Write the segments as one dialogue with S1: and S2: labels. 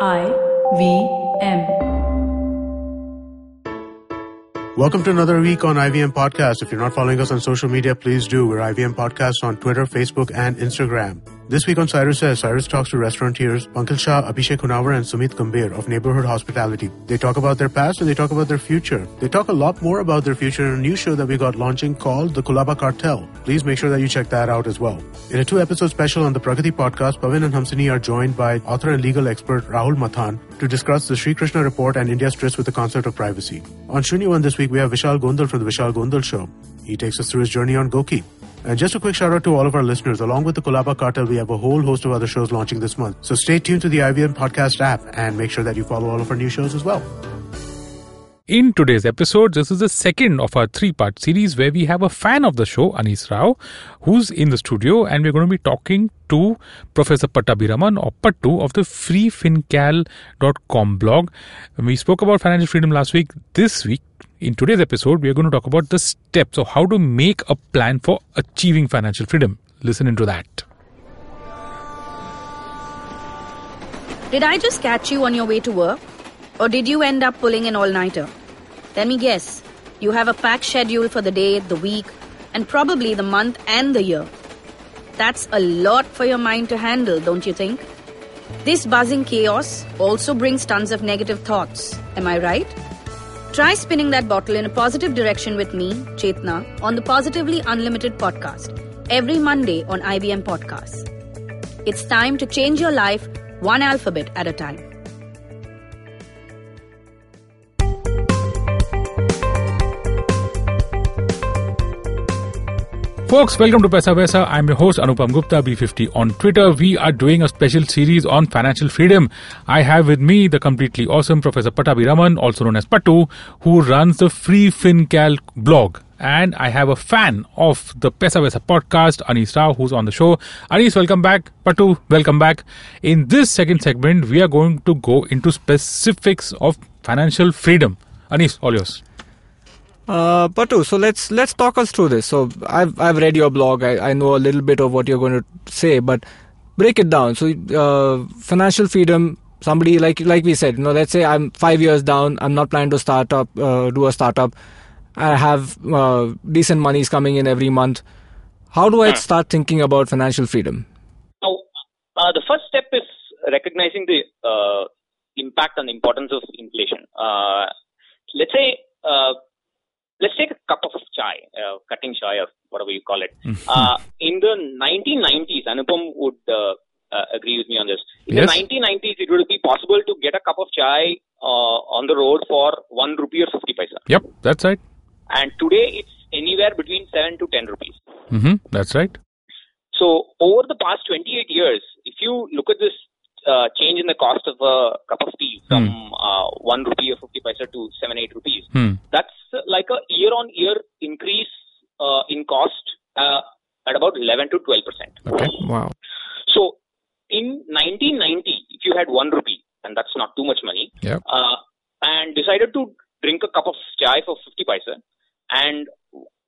S1: I V M.
S2: Welcome to another week on IVM Podcast. If you're not following us on social media, please do. We're IVM Podcast on Twitter, Facebook, and Instagram. This week on Cyrus Says, Cyrus talks to restaurateurs Pankaj Shah, Abhishek Honawar, and Sumit Gambhir of Neighborhood Hospitality. They talk about their past and they talk about their future. They talk a lot more about their future in a new show that we got launching called The Colaba Cartel. Please make sure that you check that out as well. In a two-episode special on the Pragati podcast, Pavan and Hamsini are joined by author and legal expert Rahul Matthan to discuss the Sri Krishna report and India's tryst with the concept of privacy. On Shunyuvan this week, we have Vishal Gondal from the Vishal Gondal Show. He takes us through his journey on GOQii. And just a quick shout out to all of our listeners. Along with the Colaba Cartel, we have a whole host of other shows launching this month. So stay tuned to the IVM Podcast app and make sure that you follow all of our new shows as well.
S3: In today's episode, this is the second of our three part series where we have a fan of the show, Anees Rao, who's in the studio, and we're going to be talking to Professor Pattabiraman or Pattu of the freefincal.com blog. We spoke about financial freedom last week. This week, in today's episode, we are going to talk about the steps of how to make a plan for achieving financial freedom. Listen into that.
S4: Did I just catch you on your way to work? Or did you end up pulling an all nighter? Let me guess. You have a packed schedule for the day, the week, and probably the month and the year. That's a lot for your mind to handle, don't you think? This buzzing chaos also brings tons of negative thoughts. Am I right? Try spinning that bottle in a positive direction with me, Chetna, on the Positively Unlimited podcast every Monday on IVM Podcasts. It's time to change your life one alphabet at a time.
S3: Folks, welcome to Paisa Vaisa. I'm your host Anupam Gupta, B50 on Twitter. We are doing a special series on financial freedom. I have with me the completely awesome Professor Pattabiraman, also known as Patu, who runs the Free FinCal blog. And I have a fan of the Paisa Vaisa podcast, Anees Rao, who's on the show. Anees, welcome back. Patu, welcome back. In this second segment, we are going to go into specifics of financial freedom. Anees, all yours.
S5: Uh, Patu, so let's let's talk us through this. So I've I've read your blog. I, I know a little bit of what you're going to say, but break it down. So uh, financial freedom. Somebody like like we said, you know, let's say I'm five years down. I'm not planning to start up, uh, do a startup. I have uh, decent monies coming in every month. How do I start thinking about financial freedom?
S6: Now, uh, the first step is recognizing the uh, impact and importance of inflation. Uh, let's say, uh, let's take a cup of chai, uh, cutting chai or whatever you call it. Uh, in the 1990s, Anupam would uh, uh, agree with me on this. In
S3: Yes.
S6: the 1990s, it would be possible to get a cup of chai uh, on the road for one rupee or 50 paisa.
S3: Yep, that's right.
S6: And today, it's anywhere between 7 to 10 rupees.
S3: hmm That's right.
S6: So over the past 28 years, if you look at this uh, change in the cost of a cup of tea from uh, 1 rupee or 50 paisa to 7, 8 rupees,
S3: Hmm.
S6: that's year-on-year increase uh, in cost uh, at about 11 to 12 percent.
S3: Okay.
S5: Wow.
S6: So in 1990, if you had 1 rupee, and that's not too much money,
S3: Yep.
S6: uh, and decided to drink a cup of chai for 50 paisa and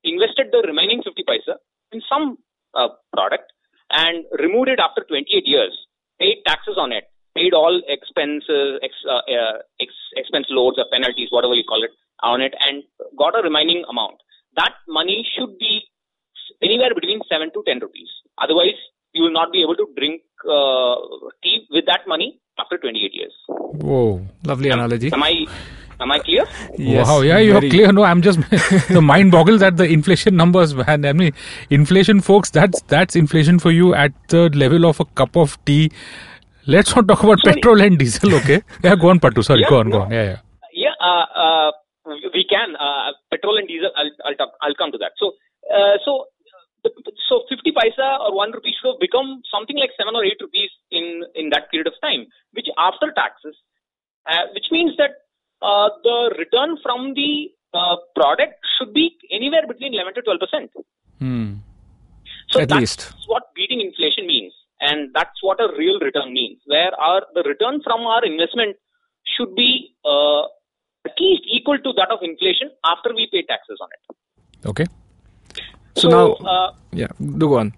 S6: invested the remaining 50 paisa in some uh, product and removed it after 28 years, paid taxes on it, paid all expenses, ex, uh, uh, ex, expense loads or penalties, whatever you call it, on it, and got a remaining amount. That money should be anywhere between 7 to 10 rupees. Otherwise, you will not be able to drink uh, tea with that money after 28 years.
S3: Whoa.
S5: Lovely analogy.
S6: Am I am I clear?
S5: Yes,
S3: wow, yeah, you're
S5: very-
S3: clear. No, I'm just the mind boggles at the inflation numbers, man. I mean, inflation, folks. That's that's inflation for you at the level of a cup of tea. Let's not talk about
S6: Sorry.
S3: petrol and diesel, okay? Yeah, go on, Pattu. Sorry,
S6: Yeah,
S3: go on, go on. Yeah, yeah.
S6: Yeah, uh, uh, we can. Uh, petrol and diesel. I'll I'll, talk, I'll come to that. So uh, so so 50 paisa or one rupee should have become something like seven or eight rupees in in that period of time, which after taxes, uh, which means that uh, the return from the uh, product should be anywhere between 11 to 12 percent.
S3: Hmm.
S6: So
S5: At
S6: that's
S5: least.
S6: what beating inflation means, and that's what a real return means. Where our the return from our investment should be uh, at least equal to that of inflation after we pay taxes on it.
S3: Okay.
S5: So now-
S6: uh,
S5: Yeah, do go on.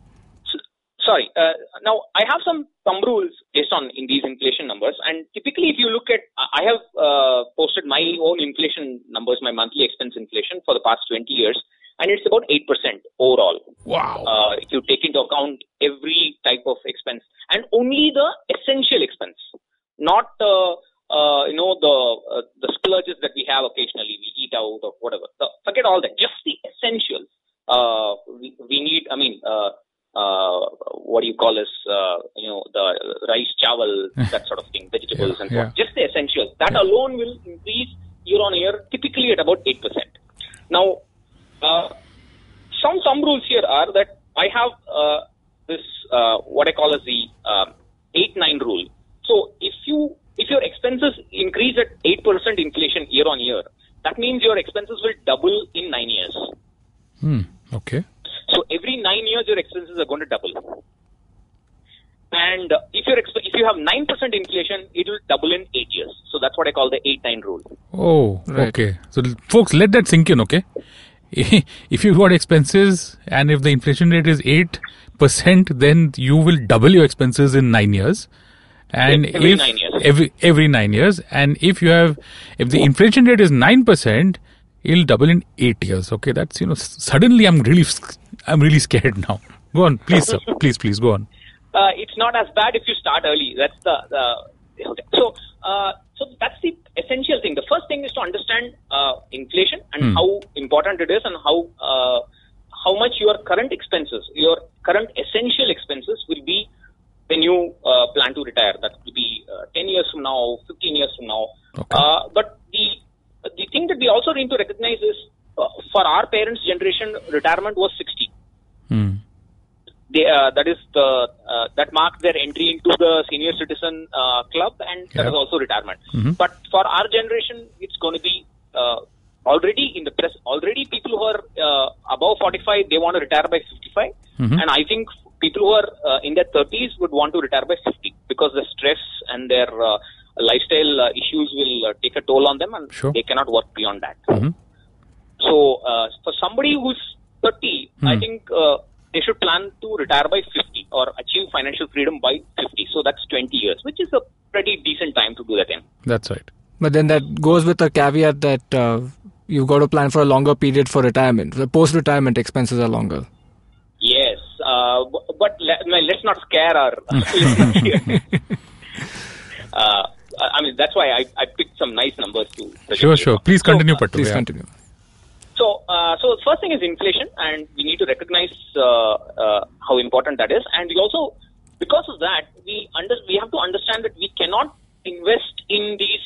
S6: so, sorry. Uh, now I have some thumb rules based on in these inflation numbers, and typically, if you look at, I have uh, posted my own inflation numbers, my monthly expense inflation for the past 20 years, and it's about eight percent overall.
S3: Wow.
S6: Uh, if you take into account every type of expense, and only the essential expense, not uh, uh, you know the uh, the splurges that we have occasionally, we eat out or whatever. So forget all that. Just the essentials. Uh, we, we need. I mean, uh, uh, what do you call this? Uh, you know, the rice, chawal, that sort of thing, vegetables,
S3: Yeah,
S6: and so
S3: yeah.
S6: on. Just the essentials. That alone will increase year on year, typically at about eight percent. Now, uh, some some rules here are that I have uh, this uh, what I call as the um, eight nine rule. So if you your expenses increase at eight percent inflation year on year, that means your expenses will double in nine years.
S3: Hmm. Okay.
S6: So every nine years, your expenses are going to double. And uh, if you're exp- if you have nine percent inflation, it will double in eight years. So that's what I call the eight nine rule.
S3: Oh,
S5: Right.
S3: okay. So, folks, let that sink in, okay? if you've got expenses and if the inflation rate is 8%, then you will double your expenses in nine years. And
S6: Every
S3: if
S6: nine years.
S3: Every every nine years, and if you have if the inflation rate is nine percent, it'll double in eight years. Okay, that's you know suddenly I'm really I'm really scared now. Go on, please, sir. Please, please go on.
S6: uh, it's not as bad if you start early. That's the, the okay. so uh, so that's the essential thing. The first thing is to understand uh, inflation and
S3: Hmm.
S6: how important it is, and how uh, how much your current expenses, your current essential expenses, will be when you uh, plan to retire. That will be uh, ten years from now, fifteen years from now.
S3: Okay.
S6: Uh, but the the thing that we also need to recognize is uh, for our parents' generation, retirement was sixty
S3: Hmm.
S6: they, uh, that is the uh, that marked their entry into the senior citizen uh, club, and that
S3: Yeah.
S6: is also retirement.
S3: Mhm.
S6: But for our generation, it's going to be uh, already in the press. Already, people who are uh, above 45 they want to retire by 55,
S3: Mhm.
S6: and I think people who are uh, in their 30s would want to retire by 50 because the stress and their uh, lifestyle uh, issues will uh, take a toll on them, and
S3: Sure.
S6: they cannot work beyond that.
S3: Mhm.
S6: So, uh, for somebody who's 30, I
S3: Hmm.
S6: think uh, they should plan to retire by 50 or achieve financial freedom by 50. So, that's 20 years, which is a pretty decent time to do that in.
S3: That's right.
S5: But then that goes with a caveat that uh, you've got to plan for a longer period for retirement. The post-retirement expenses are longer.
S6: Yes, uh, but le- let's not scare our listeners here. uh, I mean, that's why I, I picked some nice numbers to. present
S3: Sure,
S6: you.
S3: sure. Please
S6: So,
S3: continue,
S6: uh,
S3: Pattu.
S5: Please
S3: yeah.
S5: continue.
S6: So, uh, so first thing is inflation, and we need to recognize uh, uh, how important that is. And we also, because of that, we under we have to understand that we cannot invest in these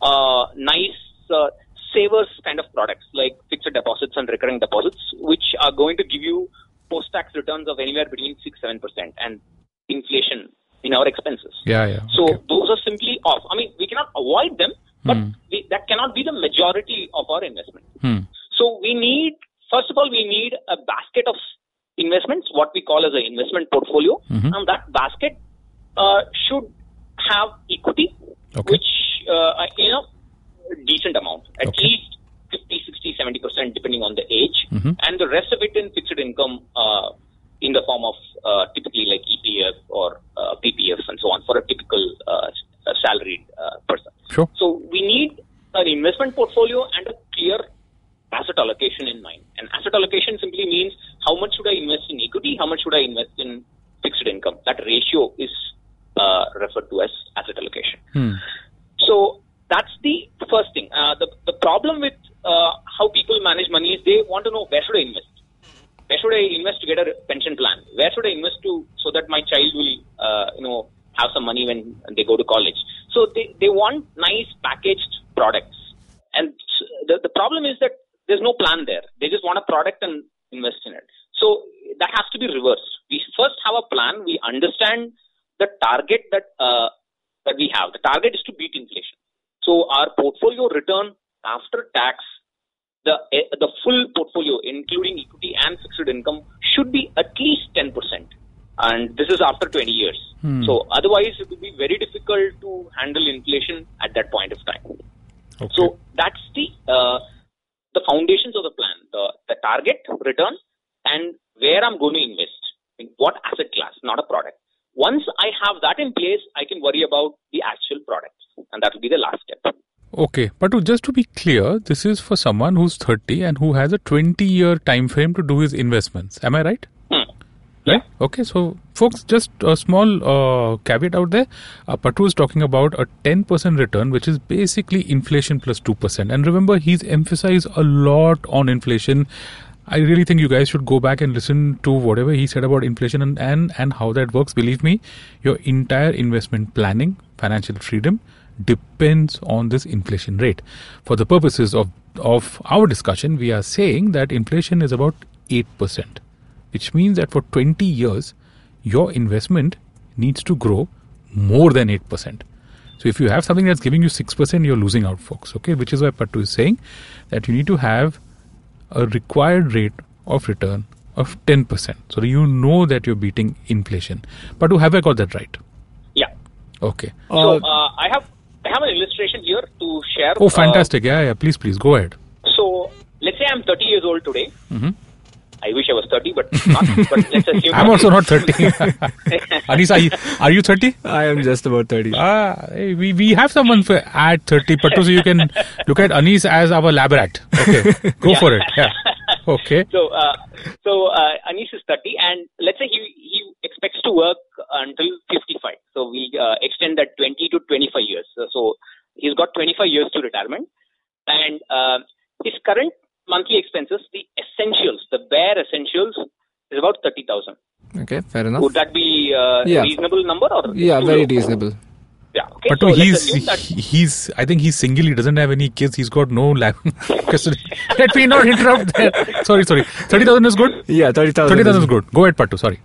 S6: uh, nice uh, savers kind of products like fixed deposits and recurring deposits, which are going to give you post-tax returns of anywhere between six seven percent and inflation in our expenses.
S3: Yeah, yeah.
S6: So
S3: okay.
S6: those are simply off. I mean, we cannot avoid them, but
S3: Hmm.
S6: we, that cannot be the majority of our investment.
S3: Hmm.
S6: So we need, first of all, we need a basket of investments, what we call as an investment portfolio,
S3: Mhm.
S6: and that basket uh, should have equity,
S3: Okay.
S6: which uh, you know, decent amount, at
S3: Okay.
S6: least 50, 60, 70 percent, depending on the age,
S3: Mhm.
S6: and the rest of it in fixed income. Uh, in the form of uh, typically like EPF or uh, PPF and so on for a typical uh, salaried uh, person.
S3: Sure.
S6: So we need an investment portfolio and a clear asset allocation in mind. And asset allocation simply means how much should I invest in equity, how much should I invest in fixed income. That ratio is uh, referred to as asset allocation.
S3: Hmm.
S6: So that's the first thing. Uh, the the problem with uh, how people manage money is they want to know where should I invest. Where should I invest to get a pension plan? Where should I invest to so that my child will uh, you know have some money when they go to college? So they, they want nice packaged products, and the the problem is that there's no plan there. They just want a product and invest in it. So that has to be reversed. We first have a plan. We understand the target that uh, that we have. The target is to beat inflation. So our portfolio return after tax, the eh, the full portfolio, including equity and fixed income, should be at least ten percent. And this is after 20 years.
S3: Hmm.
S6: So otherwise, it would be very difficult to handle inflation at that point of time.
S3: Okay.
S6: So that's the uh, the foundations of the plan: the the target return and where I'm going to invest. in what asset class, not a product. Once I have that in place, I can worry about the actual product, and that will be the last step.
S3: Okay, but to, just to be clear, this is for someone who's 30 and who has a 20 year time frame to do his investments. Am I right? Right? Okay, so folks, just a small uh, caveat out there. Uh, Patu is talking about a 10% return, which is basically inflation plus 2%. And remember, he's emphasized a lot on inflation. I really think you guys should go back and listen to whatever he said about inflation and, and, and how that works. Believe me, your entire investment planning, financial freedom, depends on this inflation rate. For the purposes of, of our discussion, we are saying that inflation is about 8%, which means that for 20 years, your investment needs to grow more than 8%. So if you have something that's giving you 6%, you're losing out, folks. Okay, which is why Patu is saying that you need to have a required rate of return of 10%. So you know that you're beating inflation. Pattu, have I got that right?
S6: Yeah.
S3: Okay.
S6: So
S5: Uh,
S6: uh, I have I have an illustration here to share.
S3: Oh,
S6: uh,
S3: fantastic. yeah, yeah. Please, please go ahead.
S6: so let's say I'm 30 years old today.
S3: Mhm.
S6: I wish I was 30, but not. but let's assume
S3: I'm also not 30. Anees, are you, are you 30?
S5: I am just about 30.
S3: Ah, hey, we, we have someone for at 30, Pattu, so you can look at Anees as our lab rat. Okay, go for it. Yeah. Okay.
S6: So, uh, so uh, Anish is 30, and let's say he he expects to work until 55. So we uh, extend that 20 to 25 years. So, so he's got 25 years to retirement, and uh, his current monthly expenses, the essentials, the bare essentials, is about 30,000.
S5: Okay, fair enough.
S6: Would that be uh,
S5: Yeah.
S6: a reasonable number or
S5: Yeah, very
S6: low?
S5: reasonable.
S6: Yeah. Okay.
S3: Pattu,
S6: so let's
S3: he's
S6: that
S3: he's I think he's single. He doesn't have any kids. He's got no lab. Let me not interrupt. There. Sorry, sorry. Thirty thousand is good.
S5: Yeah, 30,000.
S3: Thirty thousand is good. Go ahead, Patu. Sorry.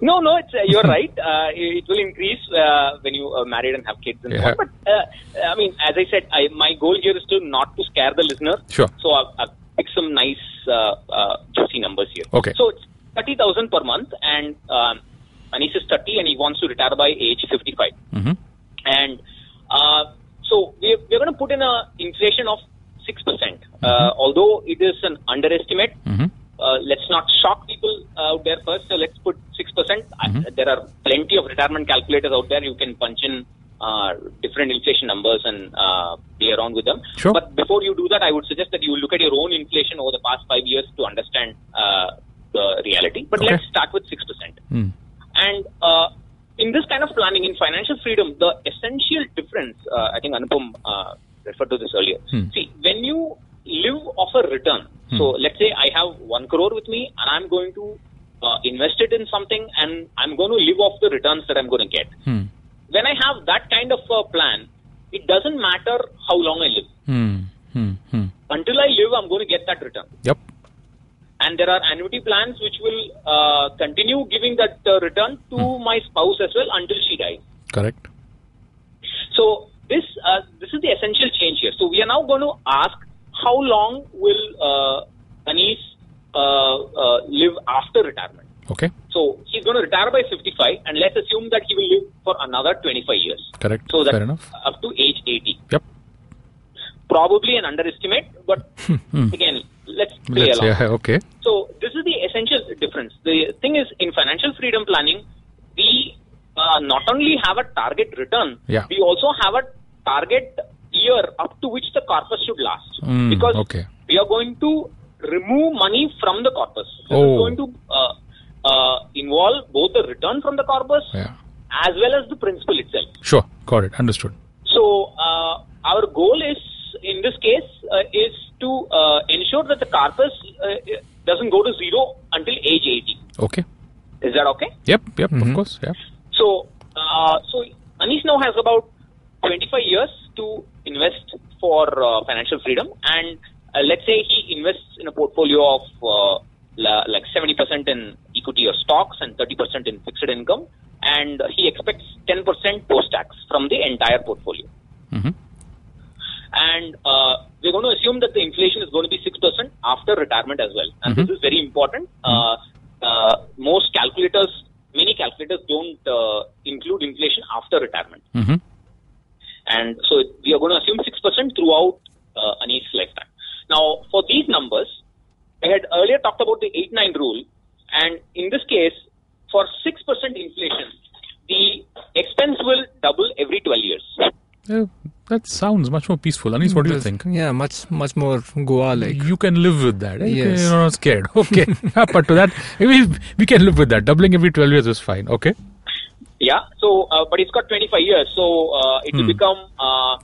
S6: No, no, it's, uh, you're right. Uh, it will increase uh, when you are married and have kids and so
S3: Yeah.
S6: on. But uh, I mean, as I said, I, my goal here is to not to scare the listener.
S3: Sure.
S6: So I've picked some nice uh, uh, juicy numbers here.
S3: Okay.
S6: So it's thirty thousand per month, and um, Anish is thirty, and he wants to retire by age fifty-five.
S3: hmm
S6: And uh, so we're, we're going to put in a inflation of six percent. Uh, although it is an underestimate,
S3: hmm
S6: uh, let's not shock people out there first. So let's put six percent.
S3: Mhm.
S6: There are plenty of retirement calculators out there. You can punch in uh, different inflation numbers and uh, play around with them.
S3: Sure.
S6: But before you do that, I would suggest that you look at your own inflation over the past five years to understand uh, the reality. But
S3: Okay.
S6: let's start with six percent.
S3: Mm.
S6: And uh, in this kind of planning, in financial freedom, the essential difference, uh, I think Anupam uh, referred to this earlier.
S3: Hmm.
S6: See, when you live off a return, so let's say I have one crore with me and I'm going to uh, invest it in something and I'm going to live off the returns that I'm going to get.
S3: Hmm.
S6: When I have that kind of a plan, it doesn't matter how long I live.
S3: Hmm. Hmm. Hmm.
S6: Until I live, I'm going to get that return.
S3: Yep.
S6: and there are annuity plans which will uh, continue giving that uh, return to my spouse as well until she dies.
S3: Correct.
S6: So this uh, this is the essential change here. So we are now going to ask how long will uh, Anish uh, uh, live after retirement?
S3: Okay.
S6: So he's going to retire by 55, and let's assume that he will live for another 25 years.
S3: Correct.
S6: So that's
S3: Fair enough.
S6: up to age 80.
S3: Yep.
S6: Probably an underestimate, but again, let's play
S3: Let's
S6: along.
S3: yeah. Okay.
S6: So this is the essential difference. The thing is, in financial freedom planning, we uh, not only have a target return,
S3: Yeah.
S6: we also have a target year up to which the corpus should last.
S3: Mm,
S6: because
S3: okay.
S6: we are going to remove money from the corpus. This
S3: Oh.
S6: is going to uh, uh, involve both the return from the corpus
S3: Yeah.
S6: as well as the principal itself.
S3: Sure. Got it. Understood.
S6: So uh, our goal is, in this case, uh, is to uh, ensure that the corpus uh, doesn't go to zero until age 80.
S3: Okay.
S6: Is that okay?
S3: Yep. Yep. Of course. Yeah.
S6: So, uh, so Anish now has about 25 years to invest for uh, financial freedom, and uh, let's say he invests in a portfolio of uh, la- like 70% in equity or stocks and 30% in fixed income, and he expects 10% post-tax from the entire portfolio.
S3: hmm
S6: and uh, we're going to assume that the inflation is going to be 6% after retirement as well. And this is very important. Uh, uh, most calculators, many calculators don't uh, include inflation after retirement.
S3: hmm
S6: And so we are going to assume 6% throughout uh, Anish's lifetime. Now, for these numbers, I had earlier talked about the 8-9 rule. And in this case, for 6% inflation, the expense will double every 12 years.
S3: Yeah, that sounds much more peaceful. Anees, what do you think?
S5: Yeah, much much more Goa like.
S3: You can live with that. eh?
S5: Yes.
S3: You're not scared. Okay. but to that, we, we can live with that. Doubling every 12 years is fine. Okay.
S6: Yeah. So, uh, but it's got 25 years, so uh, it will
S3: Hmm.
S6: become uh,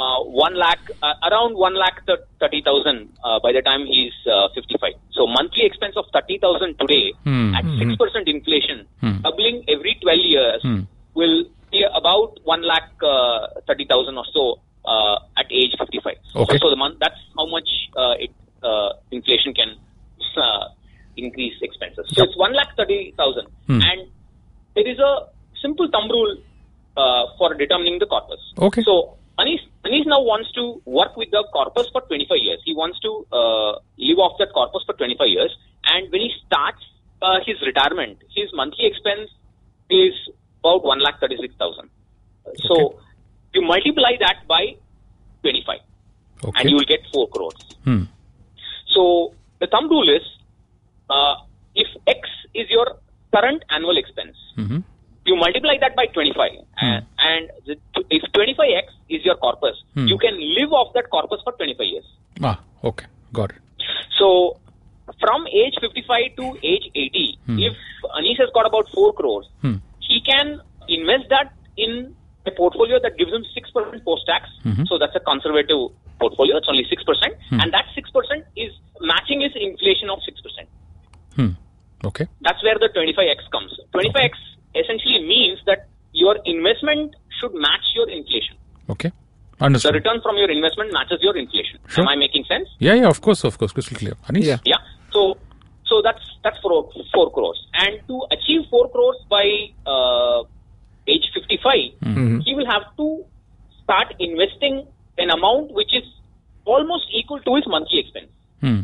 S6: uh, one lakh, uh, around one lakh thir- thirty thousand uh, by the time he's uh, 55. So, monthly expense of 30,000 today
S3: Hmm.
S6: at six percent inflation,
S3: Hmm.
S6: doubling every 12 years,
S3: Hmm.
S6: will be about one lakh uh, thirty thousand or so uh, at age 55.
S3: Okay.
S6: So, so the month that's how much uh, it uh, inflation can uh, increase expenses. So,
S3: Yep.
S6: it's one lakh thirty thousand,
S3: Hmm.
S6: and there is a simple thumb rule uh, for determining the corpus.
S3: Okay.
S6: So Anish, Anish now wants to work with the corpus for 25 years. He wants to uh, live off that corpus for 25 years. And when he starts uh, his retirement, his monthly expense is about one lakh thirty-six thousand. So
S3: Okay.
S6: you multiply that by 25
S3: Okay.
S6: and you will get 4 crores.
S3: Hmm.
S6: So the thumb rule is uh, if X is your current annual expense,
S3: Mhm.
S6: you multiply that by 25 and, and the, if 25x is your corpus
S3: Hmm.
S6: you can live off that corpus for 25 years
S3: Ah, okay. Got it.
S6: so from age 55 to age 80
S3: Hmm.
S6: if anish has got about 4 crores
S3: Hmm.
S6: he can invest that in a portfolio that gives him 6% post tax
S3: Mhm.
S6: so that's a conservative portfolio it's only 6%
S3: Hmm.
S6: and that 6% is matching his inflation of 6%
S3: Hmm. Okay.
S6: that's where the 25x comes. 25x essentially means that your investment should match your inflation.
S3: Okay.
S6: The
S3: Understood.
S6: return from your investment matches your inflation.
S3: Sure.
S6: Am I making sense?
S3: Yeah, yeah, of course, of course. Crystal clear. Anish?
S5: Yeah.
S6: Yeah. So, so that's that's four four crores, and to achieve four crores by uh, 55,
S5: Mhm.
S6: he will have to start investing an amount which is almost equal to his monthly expense.
S3: Hmm.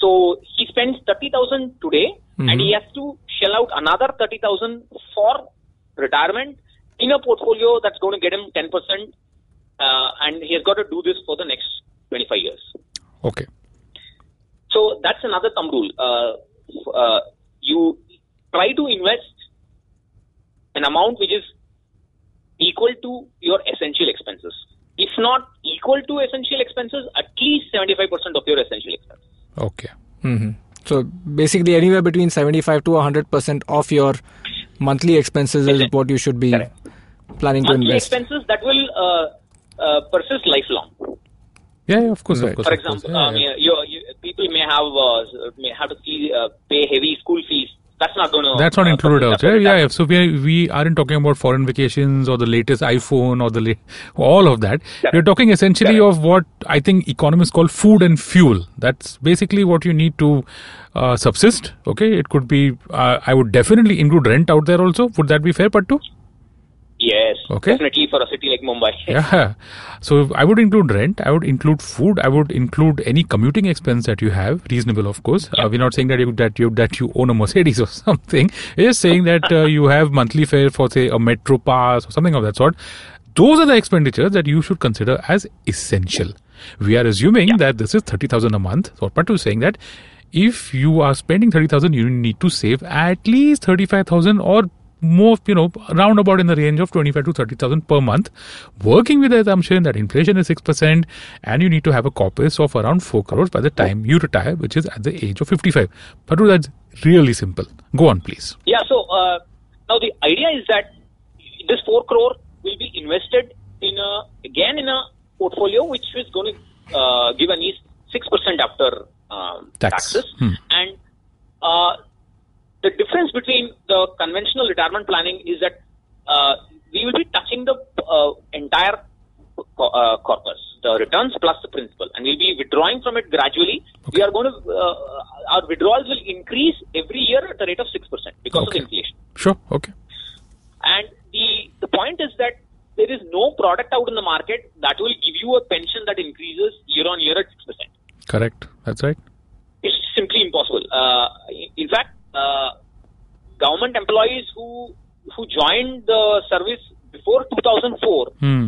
S6: So he spends thirty thousand today, and
S5: Mhm.
S6: he has to shell out another thirty thousand for retirement in a portfolio that's going to get him ten percent, uh, and he has got to do this for the next twenty five years.
S3: Okay.
S6: So that's another thumb rule. Uh, uh, you try to invest an amount which is equal to your essential expenses. If not equal to essential expenses, at least seventy five percent of your essential expenses.
S3: Okay.
S5: hmm So basically, anywhere between 75 to 100 percent of your monthly expenses is what you should be
S6: Correct.
S5: planning to
S6: monthly
S5: invest.
S6: expenses that will uh, uh, persist lifelong.
S3: Yeah, yeah, of course,
S5: Right.
S3: of course.
S6: For
S3: of course.
S6: example,
S3: Yeah,
S6: um,
S3: yeah.
S6: you, you, people may have uh, may have to fee, uh, pay heavy school fees. That's not going to.
S3: That's not included out there. Yeah, yeah. So we we aren't talking about foreign vacations or the latest iPhone or the la- all of that. We're talking essentially of what I think economists call food and fuel. That's basically what you need to uh, subsist. Okay, it could be. Uh, I would definitely include rent out there also. Would that be fair, Pattu?
S6: Yes.
S3: Okay.
S6: Definitely for a city like Mumbai.
S3: Yeah. So I would include rent. I would include food. I would include any commuting expense that you have, reasonable, of course. Uh, we're not saying that you that you that you own a Mercedes or something. We're just saying that uh, you have monthly fare for say a metro pass or something of that sort. Those are the expenditures that you should consider as essential. We are assuming that this is thirty thousand a month. So Patu is saying that if you are spending thirty thousand, you need to save at least thirty-five thousand or more, you know, round about in the range of 25 to 30,000 per month, working with the assumption that inflation is 6% and you need to have a corpus of around 4 crores by the time you retire, which is at the age of 55. Patu, that's really simple. Go on, please.
S6: Yeah. So uh, now the idea is that this four crore will be invested in a again in a portfolio which is going to uh, give an east six percent after um,
S3: Tax.
S6: taxes,
S3: Hmm.
S6: and uh, the difference between the conventional retirement planning is that uh, we will be touching the uh, entire co- uh, corpus, the returns plus the principal, and we'll be withdrawing from it gradually. We are going to uh, our withdrawals will increase every year at the rate of six percent because
S3: Okay.
S6: of inflation.
S3: Sure. Okay.
S6: And the the point is that there is no product out in the market that will give you a pension that increases year on year at six percent.
S3: Correct. That's right.
S6: It's simply impossible. Uh, in fact, uh, government employees who who joined the service before 2004
S3: Hmm.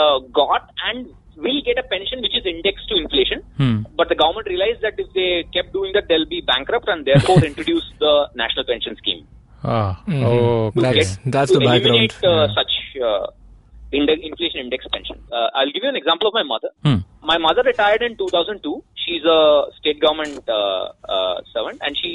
S6: uh, got and will get a pension which is indexed to inflation.
S3: Hmm.
S6: But the government realized that if they kept doing that, they'll be bankrupt and therefore introduced the national pension scheme.
S3: Ah,
S5: Mhm.
S3: oh,
S6: to
S3: okay.
S5: That's-
S6: get-
S5: that's
S6: to
S5: the background.
S6: eliminate uh,
S3: Yeah.
S6: such uh, index, inflation index pension. Uh, I'll give you an example of my mother.
S3: Hmm.
S6: My mother retired in 2002. She's a state government uh, uh, servant, and she,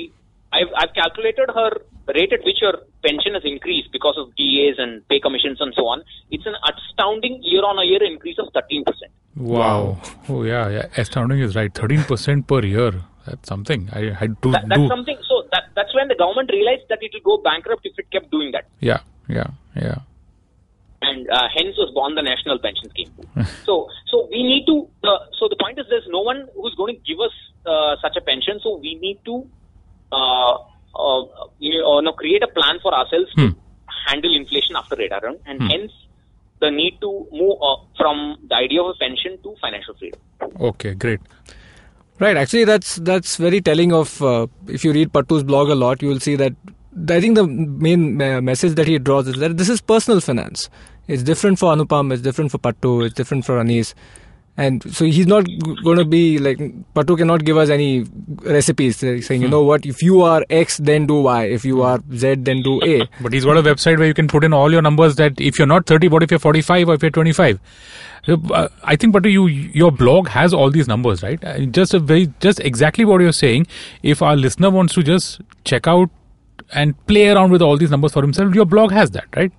S6: I've, I've calculated her rate at which your pension has increased because of DAs and pay commissions and so on. It's an astounding year-on-a-year increase of 13 percent.
S3: Wow. Oh, yeah, yeah. Astounding is right. 13% per year. That's something. I, I do.
S6: That, that's
S3: do.
S6: something. So that, that's when the government realized that it will go bankrupt if it kept doing that.
S3: Yeah, yeah, yeah.
S6: and uh, hence was born the national pension scheme. so, so we need to. Uh, so the point is, there's no one who's going to give us uh, such a pension. So we need to, uh, you know, create a plan for ourselves
S3: Hmm.
S6: to handle inflation after retirement, and
S3: Hmm.
S6: hence the need to move uh, from the idea of a pension to financial freedom.
S3: Okay, great.
S5: Right. Actually, that's that's very telling of. Uh, if you read Patu's blog a lot, you will see that. I think the main uh, message that he draws is that this is personal finance. It's different for Anupam. It's different for Patu, It's different for Anees. And so he's not going to be like Patu cannot give us any recipes uh, saying you know what if you are X then do Y if you are Z then do A.
S3: But he's got a website where you can put in all your numbers that if you're not 30, what if you're 45 or if you're 25? So, uh, I think, Patu, you, your blog has all these numbers, right? Uh, Just a very, just exactly what you're saying. If our listener wants to just check out and play around with all these numbers for himself, your blog has that, right?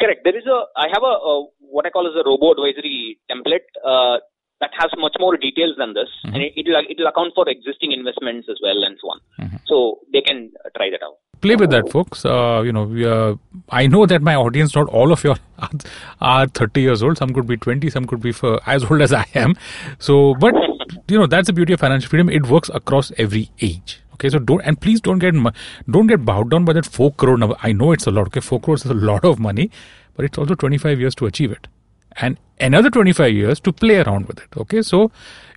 S6: Correct. There is a. I have a, a what I call as a robo advisory template uh, that has much more details than this, and it will it will account for existing investments as well and so on. So they can uh, try that out.
S3: play with that folks. Uh, you know we, uh, i know that my audience not all of you are, are 30 years old. Some could be 20 some could be for as old as i am. So but you know that's the beauty of financial freedom. It works across every age okay so don't and please don't get don't get bowed down by that 4 crore number i know it's a lot okay 4 crores is a lot of money but it's also 25 years to achieve it and another 25 years to play around with it okay so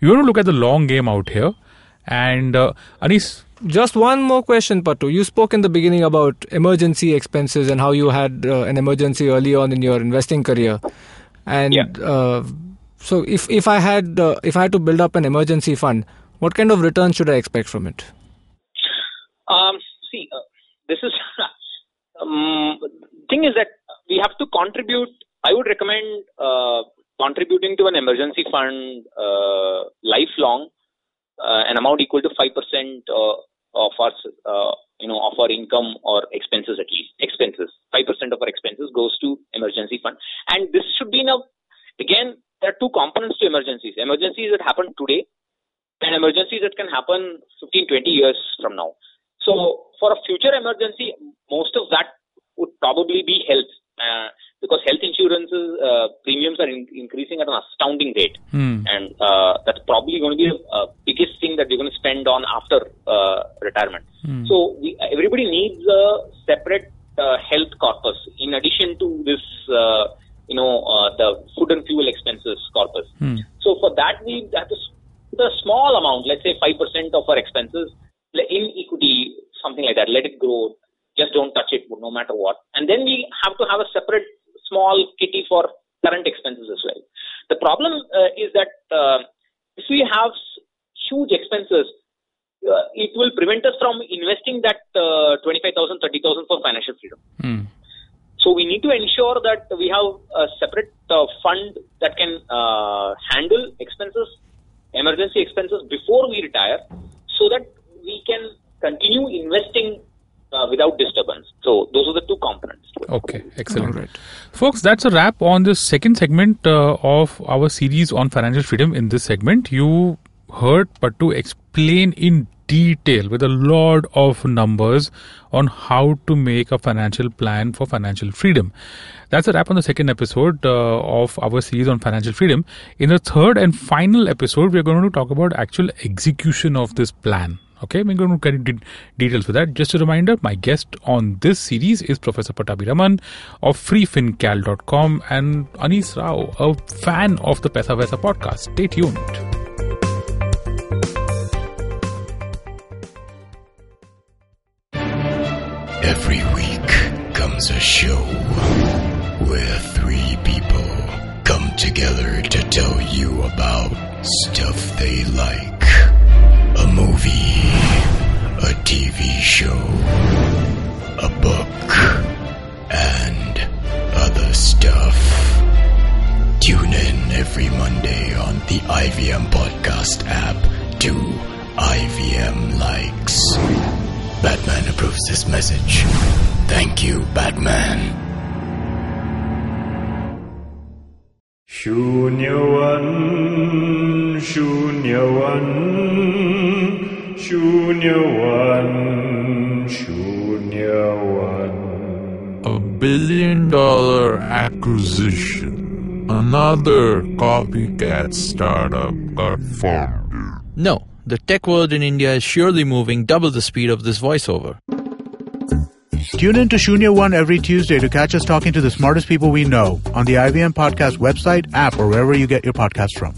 S3: you want to look at the long game out here and uh, anees
S5: Just one more question, Pattu. You spoke in the beginning about emergency expenses and how you had uh, an emergency early on in your investing career. And
S6: Yeah.
S5: uh, so, if if I had uh, if I had to build up an emergency fund, what kind of return should I expect from it?
S6: Um, see, uh, this is um, thing is that we have to contribute. I would recommend uh, contributing to an emergency fund uh, lifelong, uh, an amount equal to five percent uh, of our uh, you know of our income or expenses at least expenses. Five percent of our expenses goes to emergency fund, and this should be now. Again, there are two components to emergencies. Emergencies that happen today and emergencies that can happen 15, 20 years from now. So for a future emergency, most of that would probably be health, uh, because health insurances uh, premiums are in- increasing at an astounding rate,
S3: Hmm.
S6: and uh, that's probably going to be the uh, biggest thing that we're going to spend on after uh, retirement. So we, everybody needs a separate uh, health corpus in addition to this, uh, you know, uh, the food and fuel expenses corpus.
S3: Hmm.
S6: So for that, we have to a small amount, let's say 5% of our expenses in equity, something like that. Let it grow. Just don't touch it no matter what. And then we have to have a separate small kitty for current expenses as well. The problem uh, is that uh, if we have huge expenses, uh, it will prevent us from investing that uh, 25,000, 30,000 for financial freedom.
S3: Hmm.
S6: So we need to ensure that we have a separate uh, fund that can uh, handle expenses, emergency expenses before we retire, so that we can continue investing uh, without disturbance. So those are the two components.
S3: Okay, excellent.
S5: All right.
S3: Folks, that's a wrap on this second segment uh, of our series on financial freedom. In this segment, you heard Pattu explain in detail with a lot of numbers on how to make a financial plan for financial freedom. That's a wrap on the second episode uh, of our series on financial freedom. In the third and final episode, we're going to talk about actual execution of this plan. Okay, we're going to get into details for that. Just a reminder, my guest on this series is Professor Pattabiraman of freefincal.com and Anees Rao, a fan of the Paisa Vaisa podcast. Stay tuned.
S7: Every week comes a show where three people come together to tell you about stuff they like. A movie, TV show, a book, and other stuff. Tune in every Monday on the IVM Podcast app to IVM Likes. Batman approves this message. Thank you, Batman.
S8: शून्यवन् शून्यवन् Shunyawan, Shunyawan.
S9: A billion dollar acquisition. Another copycat startup got founded.
S10: No, the tech world in India is surely moving double the speed of this voiceover.
S2: Tune in to Shunya One every Tuesday to catch us talking to the smartest people we know on the IVM Podcast website, app, or wherever you get your podcast from.